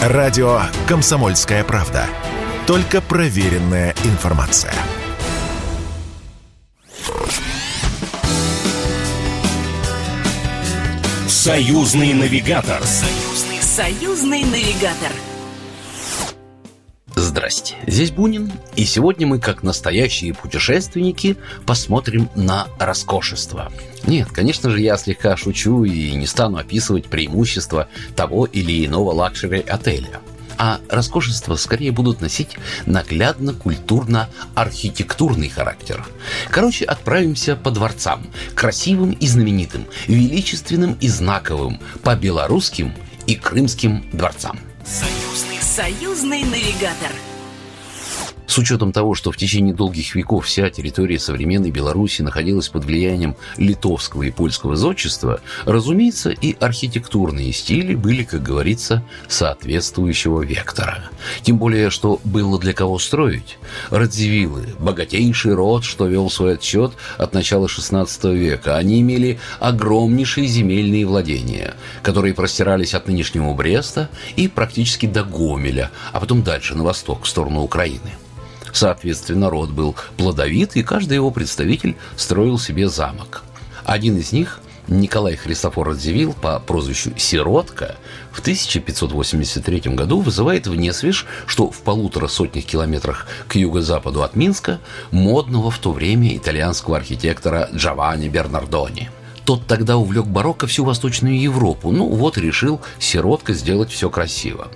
Радио «Комсомольская правда». Только проверенная информация. Союзный навигатор. Союзный, союзный навигатор. Здрасте, здесь Бунин, и сегодня мы, как настоящие путешественники, посмотрим на роскошество. Нет, конечно же, я слегка шучу и не стану описывать преимущества того или иного лакшери-отеля а роскошества скорее будут носить наглядно-культурно-архитектурный характер. Короче, отправимся по дворцам, красивым и знаменитым, величественным и знаковым, по белорусским и крымским дворцам. Союзный навигатор – с учетом того, что в течение долгих веков вся территория современной Беларуси находилась под влиянием литовского и польского зодчества, разумеется, и архитектурные стили были, как говорится, соответствующего вектора. Тем более, что было для кого строить. Радзивиллы – богатейший род, что вел свой отчет от начала XVI века. Они имели огромнейшие земельные владения, которые простирались от нынешнего Бреста и практически до Гомеля, а потом дальше на восток, в сторону Украины. Соответственно, род был плодовит, и каждый его представитель строил себе замок. Один из них – Николай Христофор Радзивилл по прозвищу Сиротка в 1583 году вызывает в Несвиж, что в полутора сотнях километрах к юго-западу от Минска, модного в то время итальянского архитектора Джованни Бернардони – тот тогда увлек барокко всю Восточную Европу. Ну вот решил сиротка сделать все красиво.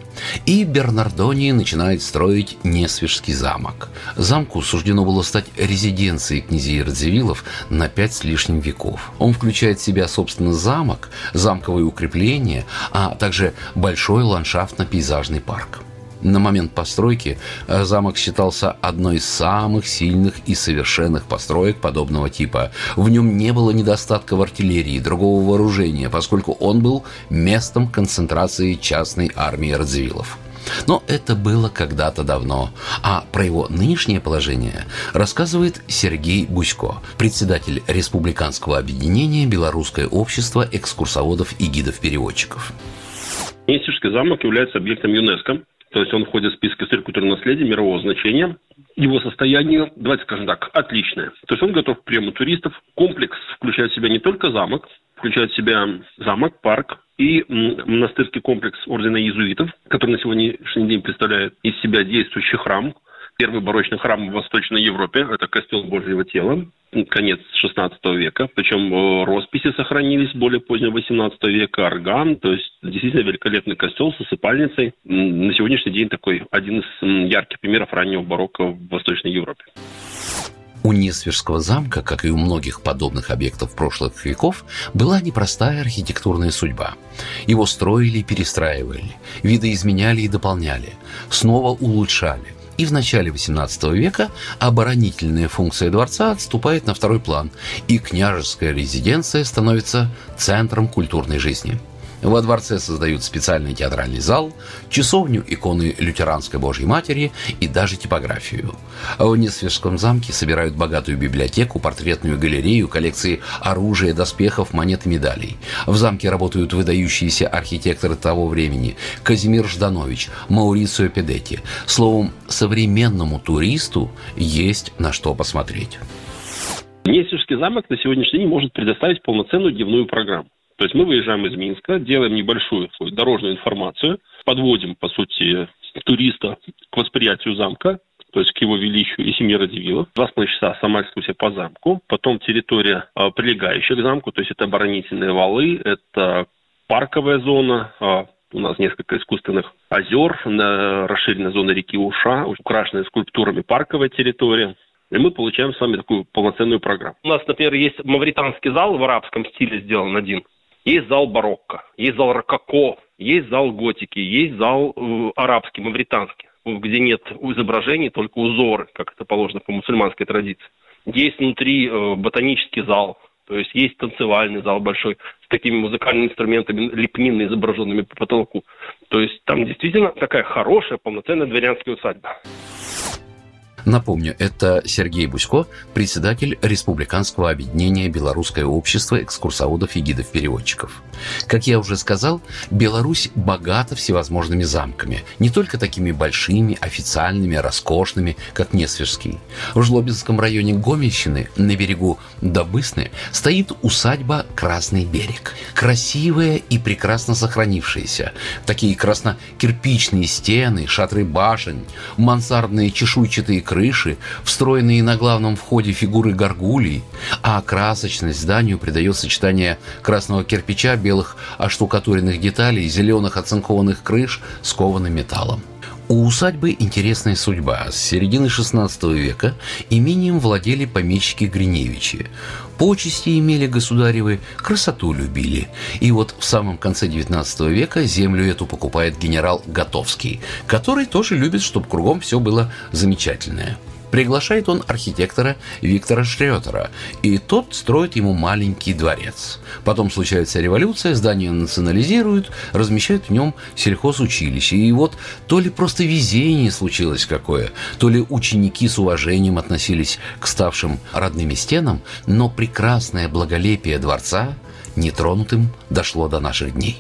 И Бернардони начинает строить Несвежский замок. Замку суждено было стать резиденцией князей Радзивиллов на пять с лишним веков. Он включает в себя, собственно, замок, замковые укрепления, а также большой ландшафтно-пейзажный парк. На момент постройки э, замок считался одной из самых сильных и совершенных построек подобного типа. В нем не было недостатка в артиллерии, другого вооружения, поскольку он был местом концентрации частной армии Радзивиллов. Но это было когда-то давно. А про его нынешнее положение рассказывает Сергей Бусько, председатель Республиканского объединения «Белорусское общество экскурсоводов и гидов-переводчиков». Несежский замок является объектом ЮНЕСКО то есть он входит в список истории культурного наследия мирового значения. Его состояние, давайте скажем так, отличное. То есть он готов к приему туристов. Комплекс включает в себя не только замок, включает в себя замок, парк и монастырский комплекс Ордена Иезуитов, который на сегодняшний день представляет из себя действующий храм, первый барочный храм в Восточной Европе, это костел Божьего тела конец XVI века, причем э, росписи сохранились более позднего XVIII века, орган, то есть действительно великолепный костел с осыпальницей. На сегодняшний день такой один из ярких примеров раннего барокко в Восточной Европе. У Несвежского замка, как и у многих подобных объектов прошлых веков, была непростая архитектурная судьба. Его строили и перестраивали, видоизменяли и дополняли, снова улучшали – и в начале XVIII века оборонительная функция дворца отступает на второй план, и княжеская резиденция становится центром культурной жизни – во дворце создают специальный театральный зал, часовню иконы лютеранской Божьей Матери и даже типографию. В Несвежском замке собирают богатую библиотеку, портретную галерею, коллекции оружия, доспехов, монет и медалей. В замке работают выдающиеся архитекторы того времени – Казимир Жданович, Маурицио Педетти. Словом, современному туристу есть на что посмотреть. Несвежский замок на сегодняшний день может предоставить полноценную дневную программу. То есть мы выезжаем из Минска, делаем небольшую свою дорожную информацию, подводим, по сути, туриста к восприятию замка, то есть к его величию и семье Радивилов. Два с половиной часа сама экскурсия по замку, потом территория, а, прилегающая к замку, то есть это оборонительные валы, это парковая зона, а, у нас несколько искусственных озер, расширенная зона реки Уша, украшенная скульптурами парковая территория. И мы получаем с вами такую полноценную программу. У нас, например, есть мавританский зал в арабском стиле сделан один. Есть зал барокко, есть зал рококо, есть зал готики, есть зал э, арабский, мавританский, где нет изображений, только узоры, как это положено по мусульманской традиции. Есть внутри э, ботанический зал, то есть есть танцевальный зал большой с такими музыкальными инструментами, лепнины, изображенными по потолку. То есть там действительно такая хорошая, полноценная дворянская усадьба. Напомню, это Сергей Бусько, председатель Республиканского объединения Белорусское общество экскурсоводов и гидов-переводчиков. Как я уже сказал, Беларусь богата всевозможными замками. Не только такими большими, официальными, роскошными, как Несвежский. В Жлобинском районе Гомельщины, на берегу Добысны, стоит усадьба Красный берег. Красивая и прекрасно сохранившаяся. Такие красно-кирпичные стены, шатры башен, мансардные чешуйчатые крыши, встроенные на главном входе фигуры горгулей, а красочность зданию придает сочетание красного кирпича, белых оштукатуренных деталей, зеленых оцинкованных крыш с кованым металлом. У усадьбы интересная судьба. С середины XVI века имением владели помещики Гриневичи. Почести имели государевы, красоту любили. И вот в самом конце XIX века землю эту покупает генерал Готовский, который тоже любит, чтобы кругом все было замечательное. Приглашает он архитектора Виктора Шретера, и тот строит ему маленький дворец. Потом случается революция, здание национализируют, размещают в нем сельхозучилище. И вот то ли просто везение случилось какое, то ли ученики с уважением относились к ставшим родными стенам, но прекрасное благолепие дворца нетронутым дошло до наших дней.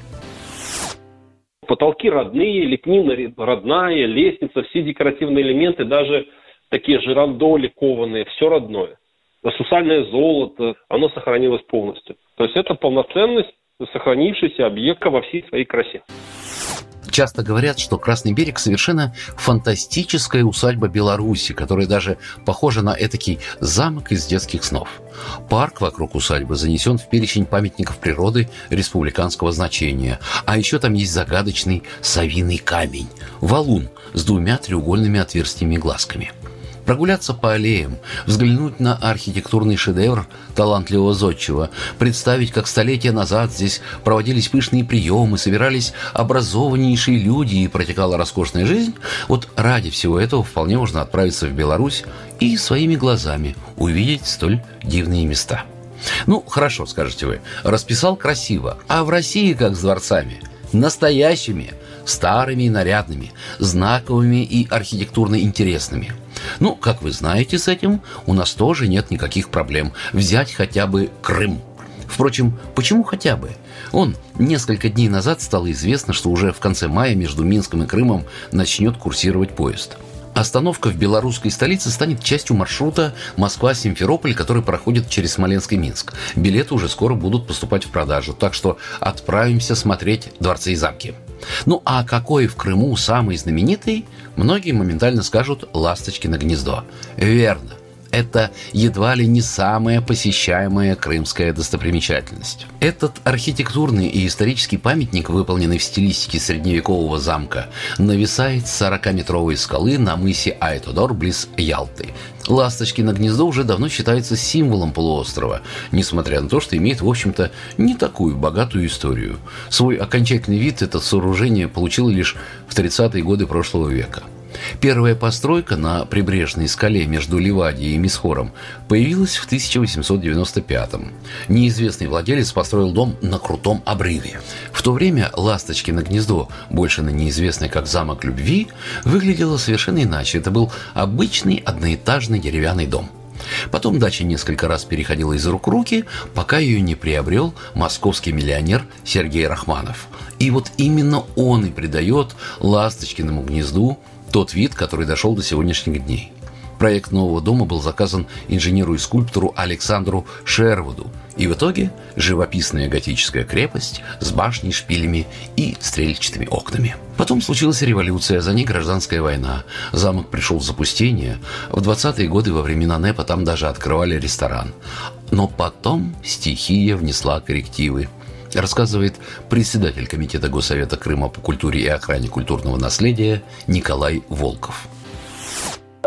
Потолки родные, лепнина родная, лестница, все декоративные элементы, даже такие жирандоли кованые, все родное. Сусальное золото, оно сохранилось полностью. То есть это полноценность сохранившийся объекта во всей своей красе. Часто говорят, что Красный берег совершенно фантастическая усадьба Беларуси, которая даже похожа на этакий замок из детских снов. Парк вокруг усадьбы занесен в перечень памятников природы республиканского значения. А еще там есть загадочный совиный камень – валун с двумя треугольными отверстиями глазками – прогуляться по аллеям, взглянуть на архитектурный шедевр талантливого зодчего, представить, как столетия назад здесь проводились пышные приемы, собирались образованнейшие люди и протекала роскошная жизнь, вот ради всего этого вполне можно отправиться в Беларусь и своими глазами увидеть столь дивные места. Ну, хорошо, скажете вы, расписал красиво, а в России как с дворцами? Настоящими, старыми и нарядными, знаковыми и архитектурно интересными – ну, как вы знаете, с этим у нас тоже нет никаких проблем. Взять хотя бы Крым. Впрочем, почему хотя бы? Он несколько дней назад стало известно, что уже в конце мая между Минском и Крымом начнет курсировать поезд. Остановка в белорусской столице станет частью маршрута Москва-Симферополь, который проходит через Смоленск и Минск. Билеты уже скоро будут поступать в продажу, так что отправимся смотреть дворцы и замки. Ну а какой в Крыму самый знаменитый, многие моментально скажут «Ласточкино гнездо». Верно это едва ли не самая посещаемая крымская достопримечательность. Этот архитектурный и исторический памятник, выполненный в стилистике средневекового замка, нависает с 40-метровой скалы на мысе Айтодор близ Ялты. Ласточкино гнездо уже давно считается символом полуострова, несмотря на то, что имеет, в общем-то, не такую богатую историю. Свой окончательный вид это сооружение получило лишь в 30-е годы прошлого века – Первая постройка на прибрежной скале между Ливадией и Мисхором появилась в 1895-м. Неизвестный владелец построил дом на крутом обрыве. В то время «Ласточкино гнездо», больше на неизвестный как «Замок любви», выглядело совершенно иначе. Это был обычный одноэтажный деревянный дом. Потом дача несколько раз переходила из рук в руки, пока ее не приобрел московский миллионер Сергей Рахманов. И вот именно он и придает «Ласточкиному гнезду» тот вид, который дошел до сегодняшних дней. Проект нового дома был заказан инженеру и скульптору Александру Шервуду, и в итоге живописная готическая крепость с башней, шпилями и стрельчатыми окнами. Потом случилась революция, за ней гражданская война. Замок пришел в запустение. В 20-е годы во времена НЭПа там даже открывали ресторан. Но потом стихия внесла коррективы – рассказывает председатель Комитета Госсовета Крыма по культуре и охране культурного наследия Николай Волков.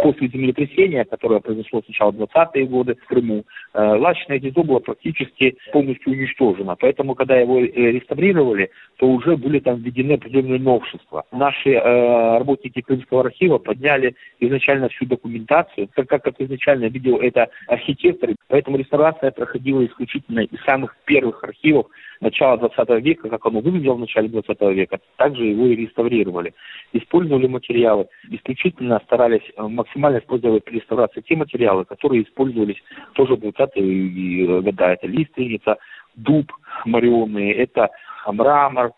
После землетрясения, которое произошло сначала в 20-е годы в Крыму, э, лачное гнездо было практически полностью уничтожено. Поэтому, когда его э, реставрировали, то уже были там введены определенные новшества. Наши э, работники Крымского архива подняли изначально всю документацию, так как, как изначально видел это архитектор. Поэтому реставрация проходила исключительно из самых первых архивов начала 20 века, как оно выглядело в начале 20 века, также его и реставрировали. Использовали материалы, исключительно старались максимально максимально использовать при реставрации те материалы, которые использовались тоже в 20-е годы. Это лиственница, дуб мореный, это мрамор,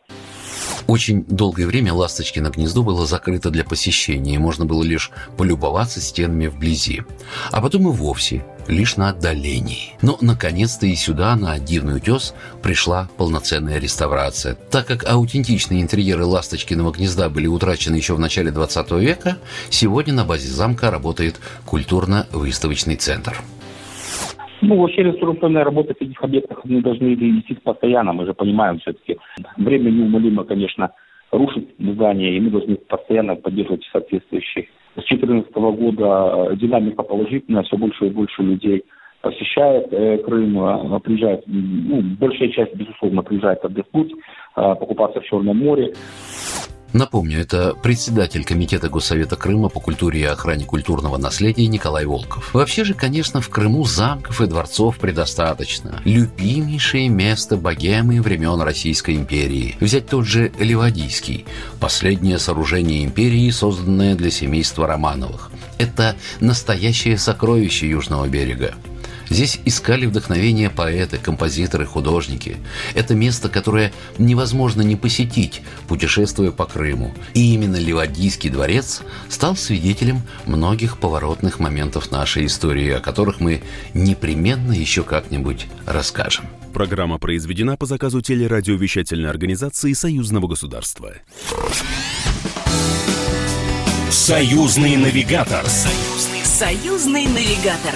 очень долгое время Ласточкино гнездо было закрыто для посещения, и можно было лишь полюбоваться стенами вблизи. А потом и вовсе лишь на отдалении. Но, наконец-то, и сюда, на Дивный утес, пришла полноценная реставрация. Так как аутентичные интерьеры Ласточкиного гнезда были утрачены еще в начале 20 века, сегодня на базе замка работает культурно-выставочный центр. Ну, вообще реставрационные работы в этих объектах они должны вести постоянно. Мы же понимаем все-таки. Время неумолимо, конечно, рушит здание, и мы должны постоянно поддерживать соответствующие. С 2014 года э, динамика положительная, все больше и больше людей посещает э, Крым, э, приезжает, ну, большая часть, безусловно, приезжает отдохнуть, э, покупаться в Черном море. Напомню, это председатель Комитета Госсовета Крыма по культуре и охране культурного наследия Николай Волков. Вообще же, конечно, в Крыму замков и дворцов предостаточно. Любимейшее место богемы времен Российской империи. Взять тот же Ливадийский, последнее сооружение империи, созданное для семейства Романовых. Это настоящее сокровище Южного берега. Здесь искали вдохновение поэты, композиторы, художники. Это место, которое невозможно не посетить, путешествуя по Крыму. И именно Ливадийский дворец стал свидетелем многих поворотных моментов нашей истории, о которых мы непременно еще как-нибудь расскажем. Программа произведена по заказу телерадиовещательной организации Союзного государства. Союзный навигатор. Союзный, союзный навигатор.